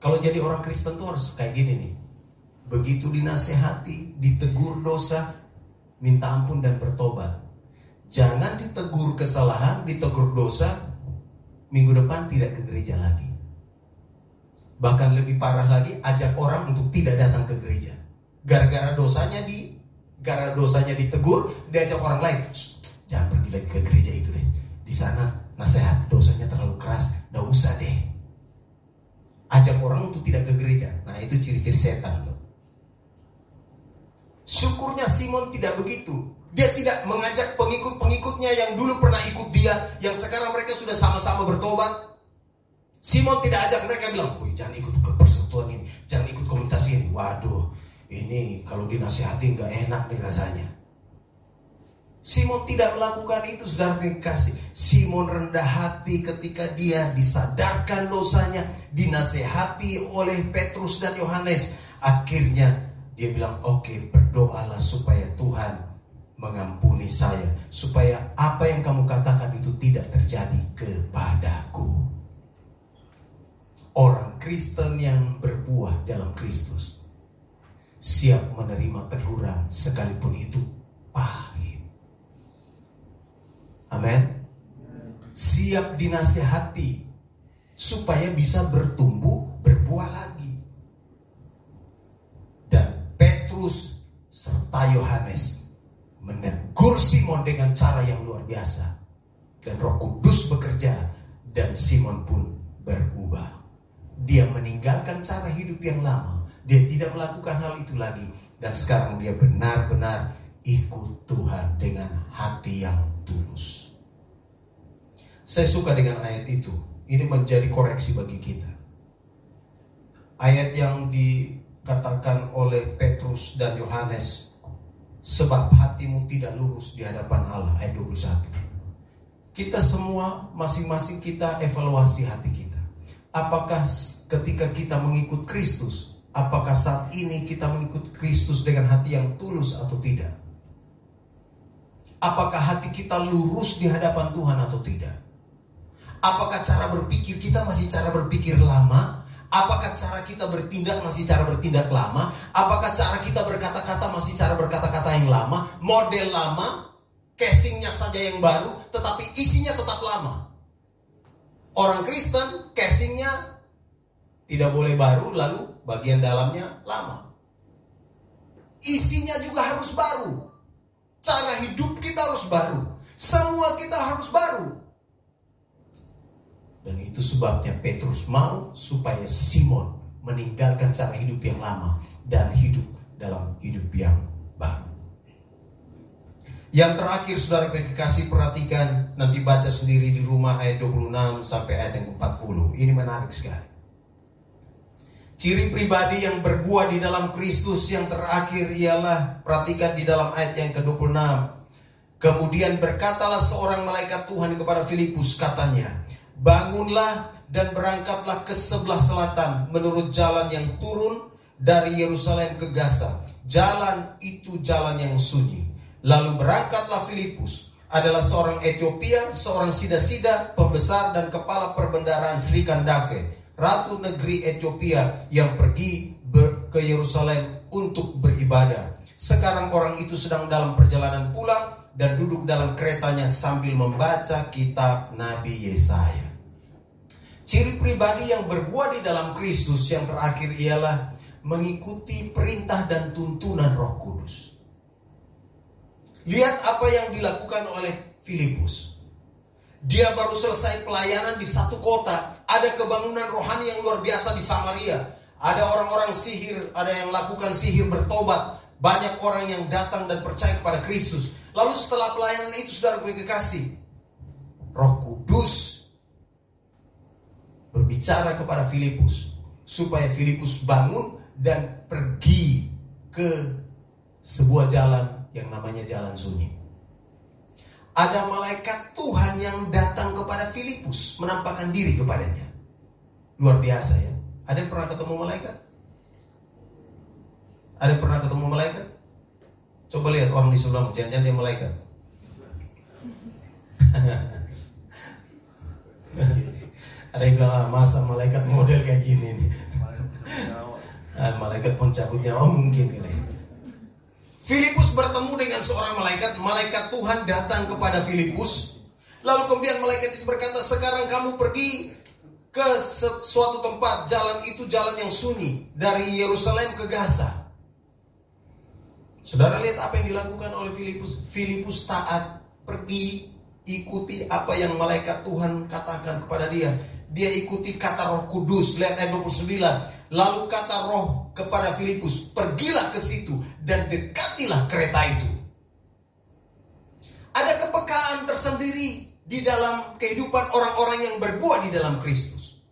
Kalau jadi orang Kristen tuh harus kayak gini nih. Begitu dinasehati, ditegur dosa, minta ampun dan bertobat. Jangan ditegur kesalahan, ditegur dosa, minggu depan tidak ke gereja lagi. Bahkan lebih parah lagi, ajak orang untuk tidak datang ke gereja. Gara-gara dosanya di gara dosanya ditegur, diajak orang lain, jangan pergi lagi ke gereja itu deh. Di sana nasihat dosanya terlalu keras, gak usah deh. Ajak orang untuk tidak ke gereja. Nah itu ciri-ciri setan tuh. Syukurnya Simon tidak begitu. Dia tidak mengajak pengikut-pengikutnya yang dulu pernah ikut dia, yang sekarang mereka sudah sama-sama bertobat. Simon tidak ajak mereka bilang, "Wih, jangan ikut ke persekutuan ini, jangan ikut komunitas ini." Waduh, ini kalau dinasihati nggak enak nih rasanya. Simon tidak melakukan itu, saudara kasih. Simon rendah hati ketika dia disadarkan dosanya, dinasehati oleh Petrus dan Yohanes. Akhirnya dia bilang, oke okay, berdoalah supaya Tuhan mengampuni saya. Supaya apa yang kamu katakan itu tidak terjadi kepadaku. Orang Kristen yang berbuah dalam Kristus. Siap menerima teguran sekalipun itu pahit. Amin. Siap dinasehati supaya bisa bertumbuh, berbuah lagi. Petrus serta Yohanes menegur Simon dengan cara yang luar biasa. Dan roh kudus bekerja dan Simon pun berubah. Dia meninggalkan cara hidup yang lama. Dia tidak melakukan hal itu lagi. Dan sekarang dia benar-benar ikut Tuhan dengan hati yang tulus. Saya suka dengan ayat itu. Ini menjadi koreksi bagi kita. Ayat yang di dikatakan oleh Petrus dan Yohanes sebab hatimu tidak lurus di hadapan Allah ayat 21 kita semua masing-masing kita evaluasi hati kita apakah ketika kita mengikut Kristus apakah saat ini kita mengikut Kristus dengan hati yang tulus atau tidak apakah hati kita lurus di hadapan Tuhan atau tidak apakah cara berpikir kita masih cara berpikir lama Apakah cara kita bertindak masih cara bertindak lama? Apakah cara kita berkata-kata masih cara berkata-kata yang lama? Model lama, casingnya saja yang baru, tetapi isinya tetap lama. Orang Kristen, casingnya tidak boleh baru, lalu bagian dalamnya lama. Isinya juga harus baru. Cara hidup kita harus baru. Semua kita harus baru. Dan itu sebabnya Petrus mau supaya Simon meninggalkan cara hidup yang lama dan hidup dalam hidup yang baru. Yang terakhir saudara kekasih perhatikan nanti baca sendiri di rumah ayat 26 sampai ayat yang 40. Ini menarik sekali. Ciri pribadi yang berbuah di dalam Kristus yang terakhir ialah perhatikan di dalam ayat yang ke-26. Kemudian berkatalah seorang malaikat Tuhan kepada Filipus katanya, Bangunlah dan berangkatlah ke sebelah selatan menurut jalan yang turun dari Yerusalem ke Gaza. Jalan itu jalan yang sunyi. Lalu berangkatlah Filipus, adalah seorang Ethiopia, seorang sida-sida, pembesar dan kepala perbendaraan Sri Kandake, ratu negeri Ethiopia yang pergi ke Yerusalem untuk beribadah. Sekarang orang itu sedang dalam perjalanan pulang dan duduk dalam keretanya sambil membaca kitab Nabi Yesaya. Ciri pribadi yang berbuah di dalam Kristus yang terakhir ialah mengikuti perintah dan tuntunan Roh Kudus. Lihat apa yang dilakukan oleh Filipus. Dia baru selesai pelayanan di satu kota, ada kebangunan rohani yang luar biasa di Samaria. Ada orang-orang sihir, ada yang lakukan sihir bertobat, banyak orang yang datang dan percaya kepada Kristus. Lalu setelah pelayanan itu saudara gue kekasih, Roh Kudus berbicara kepada Filipus supaya Filipus bangun dan pergi ke sebuah jalan yang namanya jalan sunyi. Ada malaikat Tuhan yang datang kepada Filipus menampakkan diri kepadanya. Luar biasa ya. Ada yang pernah ketemu malaikat? Ada yang pernah ketemu malaikat? Coba lihat orang di sebelahmu, jangan-jangan dia malaikat. (laughs) Ada yang bilang, ah, masa malaikat model kayak gini nih. (laughs) Malaikat pencabut nyawa mungkin kali. Filipus bertemu dengan seorang malaikat, malaikat Tuhan datang kepada Filipus. Lalu kemudian malaikat itu berkata, "Sekarang kamu pergi ke suatu tempat, jalan itu jalan yang sunyi dari Yerusalem ke Gaza." Saudara lihat apa yang dilakukan oleh Filipus. Filipus taat, pergi ikuti apa yang malaikat Tuhan katakan kepada dia. Dia ikuti kata Roh Kudus, lihat ayat 29. Lalu kata Roh kepada Filipus, "Pergilah ke situ dan dekatilah kereta itu." Ada kepekaan tersendiri di dalam kehidupan orang-orang yang berbuah di dalam Kristus.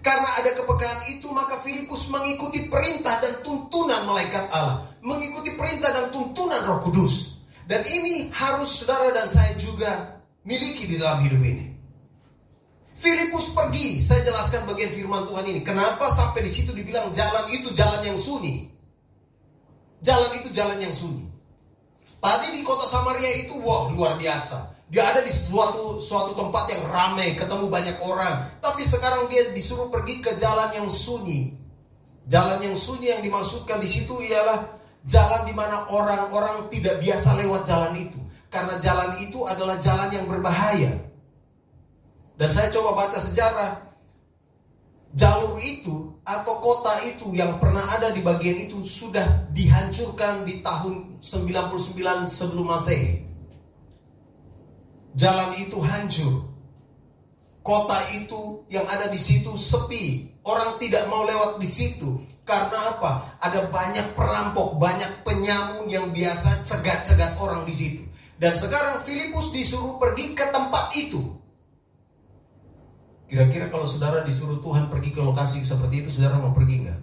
Karena ada kepekaan itu, maka Filipus mengikuti perintah dan tuntunan malaikat Allah, mengikuti perintah dan tuntunan Roh Kudus. Dan ini harus saudara dan saya juga miliki di dalam hidup ini. Filipus pergi, saya jelaskan bagian firman Tuhan ini. Kenapa sampai di situ dibilang jalan itu jalan yang sunyi? Jalan itu jalan yang sunyi. Tadi di kota Samaria itu wah luar biasa. Dia ada di suatu suatu tempat yang ramai, ketemu banyak orang. Tapi sekarang dia disuruh pergi ke jalan yang sunyi. Jalan yang sunyi yang dimaksudkan di situ ialah jalan di mana orang-orang tidak biasa lewat jalan itu. Karena jalan itu adalah jalan yang berbahaya. Dan saya coba baca sejarah. Jalur itu atau kota itu yang pernah ada di bagian itu sudah dihancurkan di tahun 99 sebelum Masehi. Jalan itu hancur. Kota itu yang ada di situ sepi. Orang tidak mau lewat di situ. Karena apa? Ada banyak perampok, banyak penyamun yang biasa cegat-cegat orang di situ. Dan sekarang Filipus disuruh pergi ke tempat itu. Kira-kira kalau saudara disuruh Tuhan pergi ke lokasi seperti itu, saudara mau pergi nggak?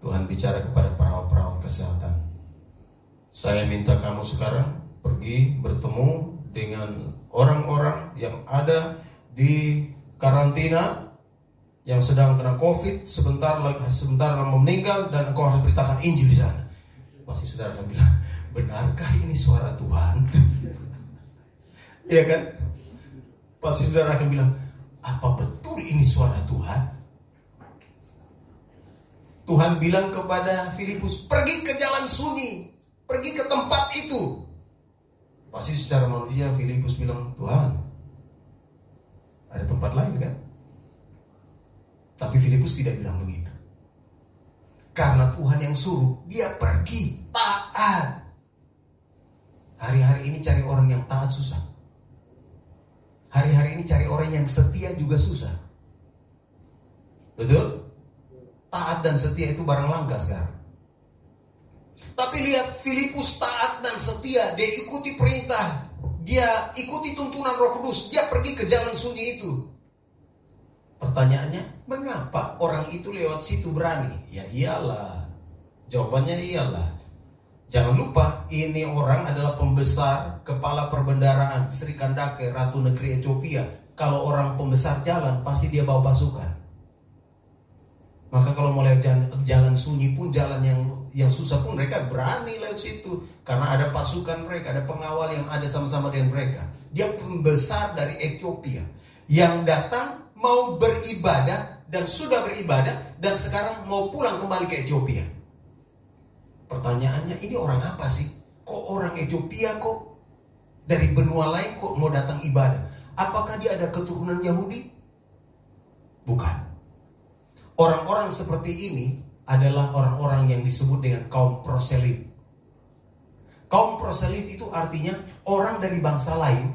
Tuhan bicara kepada perawat-perawat kesehatan. Saya minta kamu sekarang pergi bertemu dengan orang-orang yang ada di karantina yang sedang kena covid sebentar lagi sebentar meninggal dan engkau harus beritakan Injil di sana. Pasti saudara akan bilang, benarkah ini suara Tuhan? Iya kan? Pasti saudara akan bilang, apa betul ini suara Tuhan? Tuhan bilang kepada Filipus, pergi ke jalan sunyi, pergi ke tempat itu. Pasti secara manusia Filipus bilang, Tuhan, ada tempat lain kan? Tapi Filipus tidak bilang begitu. Karena Tuhan yang suruh, dia pergi taat. Hari-hari ini cari orang yang taat susah. Hari-hari ini cari orang yang setia juga susah. Betul? Taat dan setia itu barang langka sekarang. Tapi lihat Filipus taat dan setia, dia ikuti perintah, dia ikuti tuntunan Roh Kudus, dia pergi ke jalan sunyi itu. Pertanyaannya, mengapa orang itu lewat situ berani? Ya iyalah. Jawabannya iyalah. Jangan lupa, ini orang adalah pembesar kepala perbendaraan Sri Kandake, Ratu Negeri Ethiopia. Kalau orang pembesar jalan, pasti dia bawa pasukan. Maka kalau mau lewat jalan, jalan sunyi pun, jalan yang yang susah pun mereka berani lewat situ. Karena ada pasukan mereka, ada pengawal yang ada sama-sama dengan mereka. Dia pembesar dari Ethiopia. Yang datang mau beribadah dan sudah beribadah dan sekarang mau pulang kembali ke Ethiopia. Pertanyaannya ini orang apa sih? Kok orang Ethiopia kok dari benua lain kok mau datang ibadah? Apakah dia ada keturunan Yahudi? Bukan. Orang-orang seperti ini adalah orang-orang yang disebut dengan kaum proselit. Kaum proselit itu artinya orang dari bangsa lain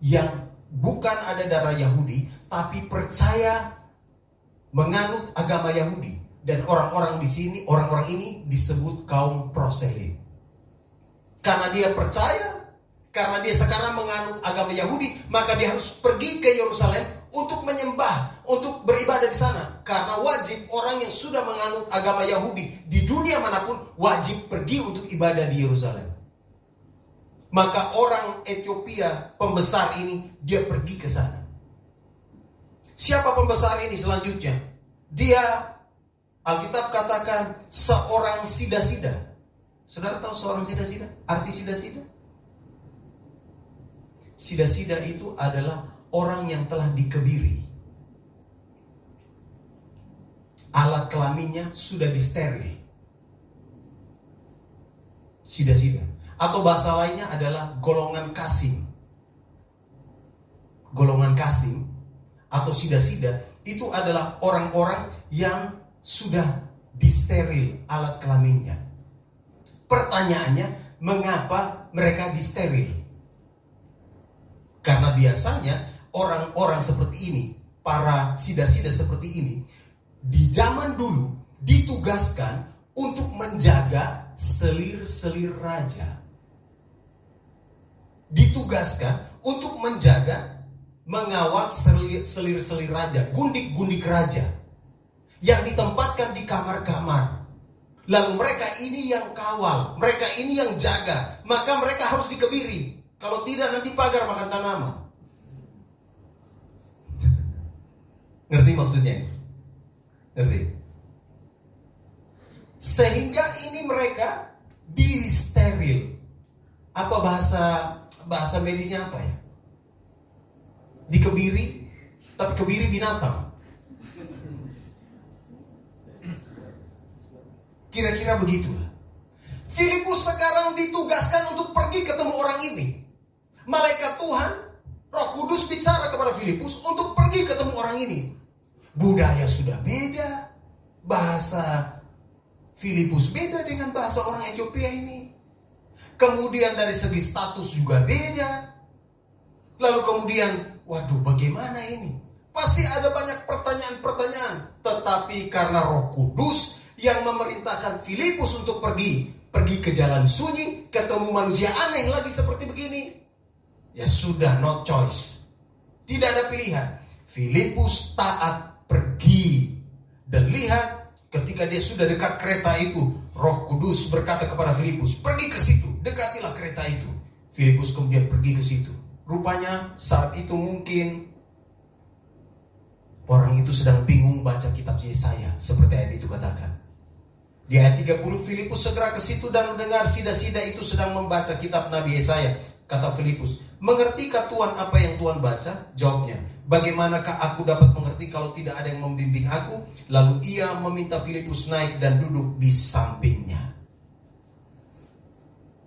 yang bukan ada darah Yahudi, tapi percaya menganut agama Yahudi dan orang-orang di sini orang-orang ini disebut kaum proselit. Karena dia percaya, karena dia sekarang menganut agama Yahudi, maka dia harus pergi ke Yerusalem untuk menyembah, untuk beribadah di sana. Karena wajib orang yang sudah menganut agama Yahudi di dunia mana pun wajib pergi untuk ibadah di Yerusalem. Maka orang Ethiopia pembesar ini dia pergi ke sana. Siapa pembesar ini selanjutnya? Dia Alkitab katakan seorang sida-sida. Saudara tahu seorang sida-sida? Arti sida-sida? Sida-sida itu adalah orang yang telah dikebiri. alat kelaminnya sudah disteril. Sida-sida. Atau bahasa lainnya adalah golongan kasing. Golongan kasing atau sida-sida itu adalah orang-orang yang sudah disteril alat kelaminnya. Pertanyaannya, mengapa mereka disteril? Karena biasanya orang-orang seperti ini, para sida-sida seperti ini, di zaman dulu ditugaskan untuk menjaga selir-selir raja. Ditugaskan untuk menjaga mengawal selir-selir raja, gundik-gundik raja yang ditempatkan di kamar-kamar. Lalu mereka ini yang kawal, mereka ini yang jaga, maka mereka harus dikebiri. Kalau tidak nanti pagar makan tanaman. (laughs) Ngerti maksudnya? Ngerti? Sehingga ini mereka disteril. Apa bahasa bahasa medisnya apa ya? dikebiri, tapi kebiri binatang. Kira-kira begitu. Filipus sekarang ditugaskan untuk pergi ketemu orang ini. Malaikat Tuhan, Roh Kudus bicara kepada Filipus untuk pergi ketemu orang ini. Budaya sudah beda, bahasa Filipus beda dengan bahasa orang Ethiopia ini. Kemudian dari segi status juga beda. Lalu kemudian Waduh, bagaimana ini? Pasti ada banyak pertanyaan-pertanyaan. Tetapi karena Roh Kudus yang memerintahkan Filipus untuk pergi, pergi ke jalan sunyi, ketemu manusia aneh lagi seperti begini. Ya sudah, no choice. Tidak ada pilihan. Filipus taat pergi dan lihat ketika dia sudah dekat kereta itu, Roh Kudus berkata kepada Filipus, "Pergi ke situ, dekatilah kereta itu." Filipus kemudian pergi ke situ. Rupanya saat itu mungkin orang itu sedang bingung baca kitab Yesaya seperti ayat itu katakan. Di ayat 30 Filipus segera ke situ dan mendengar sida-sida itu sedang membaca kitab Nabi Yesaya. Kata Filipus, mengertikah Tuhan apa yang Tuhan baca? Jawabnya, bagaimanakah aku dapat mengerti kalau tidak ada yang membimbing aku? Lalu ia meminta Filipus naik dan duduk di sampingnya.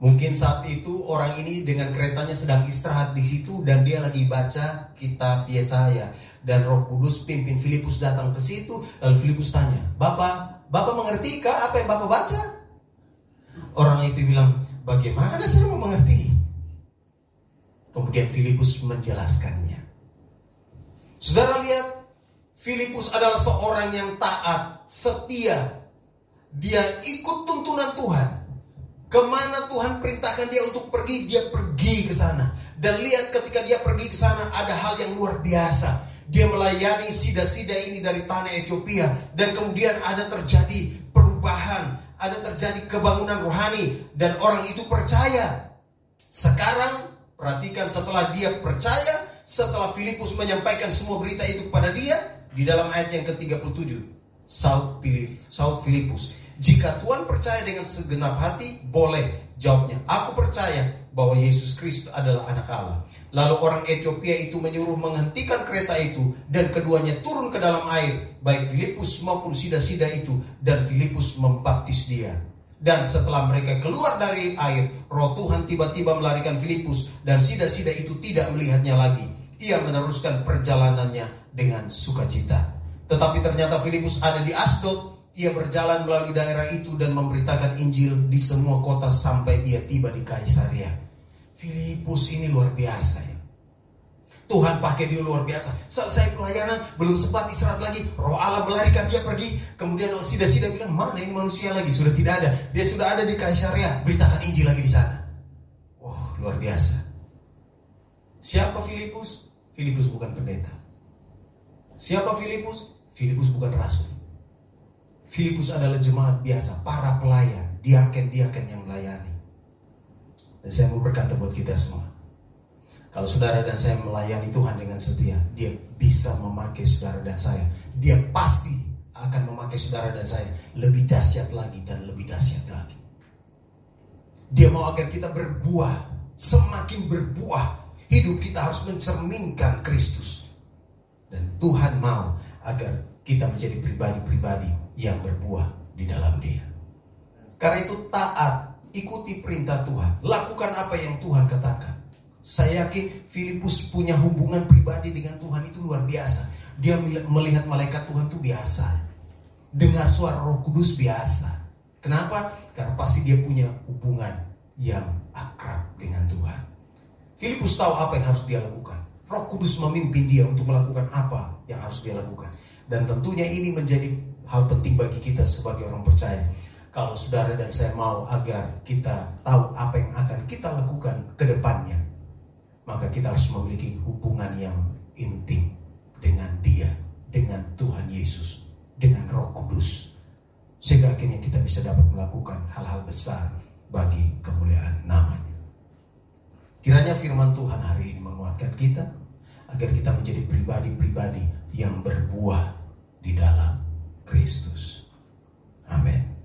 Mungkin saat itu orang ini dengan keretanya sedang istirahat di situ dan dia lagi baca kitab Yesaya dan Roh Kudus pimpin Filipus datang ke situ lalu Filipus tanya, "Bapak, Bapak mengerti kah apa yang Bapak baca?" Orang itu bilang, "Bagaimana saya mau mengerti?" Kemudian Filipus menjelaskannya. Saudara lihat, Filipus adalah seorang yang taat, setia. Dia ikut tuntunan Tuhan. Ke mana Tuhan perintahkan dia untuk pergi, dia pergi ke sana. Dan lihat ketika dia pergi ke sana ada hal yang luar biasa. Dia melayani sida-sida ini dari tanah Ethiopia. Dan kemudian ada terjadi perubahan. Ada terjadi kebangunan rohani. Dan orang itu percaya. Sekarang perhatikan setelah dia percaya. Setelah Filipus menyampaikan semua berita itu kepada dia. Di dalam ayat yang ke-37. Saud Filipus. Jika Tuhan percaya dengan segenap hati, boleh. Jawabnya, aku percaya bahwa Yesus Kristus adalah anak Allah. Lalu orang Ethiopia itu menyuruh menghentikan kereta itu dan keduanya turun ke dalam air, baik Filipus maupun sida-sida itu dan Filipus membaptis dia. Dan setelah mereka keluar dari air, roh Tuhan tiba-tiba melarikan Filipus dan sida-sida itu tidak melihatnya lagi. Ia meneruskan perjalanannya dengan sukacita. Tetapi ternyata Filipus ada di Asdod ia berjalan melalui daerah itu dan memberitakan Injil di semua kota sampai ia tiba di Kaisaria. Filipus ini luar biasa ya. Tuhan pakai dia luar biasa. Selesai pelayanan, belum sempat istirahat lagi. Roh Allah melarikan dia pergi. Kemudian sida-sida bilang, mana ini manusia lagi? Sudah tidak ada. Dia sudah ada di Kaisaria. Beritakan Injil lagi di sana. Oh, luar biasa. Siapa Filipus? Filipus bukan pendeta. Siapa Filipus? Filipus bukan rasul. Filipus adalah jemaat biasa, para pelayan, diaken-diaken yang melayani. Dan saya mau berkata buat kita semua. Kalau saudara dan saya melayani Tuhan dengan setia, dia bisa memakai saudara dan saya. Dia pasti akan memakai saudara dan saya lebih dahsyat lagi dan lebih dahsyat lagi. Dia mau agar kita berbuah, semakin berbuah. Hidup kita harus mencerminkan Kristus. Dan Tuhan mau agar kita menjadi pribadi-pribadi yang berbuah di dalam Dia. Karena itu taat, ikuti perintah Tuhan, lakukan apa yang Tuhan katakan. Saya yakin Filipus punya hubungan pribadi dengan Tuhan itu luar biasa. Dia melihat malaikat Tuhan itu biasa. Dengar suara Roh Kudus biasa. Kenapa? Karena pasti dia punya hubungan yang akrab dengan Tuhan. Filipus tahu apa yang harus dia lakukan. Roh Kudus memimpin dia untuk melakukan apa yang harus dia lakukan. Dan tentunya ini menjadi hal penting bagi kita sebagai orang percaya kalau saudara dan saya mau agar kita tahu apa yang akan kita lakukan ke depannya, maka kita harus memiliki hubungan yang intim dengan Dia, dengan Tuhan Yesus, dengan Roh Kudus, sehingga akhirnya kita bisa dapat melakukan hal-hal besar bagi kemuliaan namanya. Kiranya firman Tuhan hari ini menguatkan kita agar kita menjadi pribadi-pribadi yang berbuah di dalam Kristus. Amin.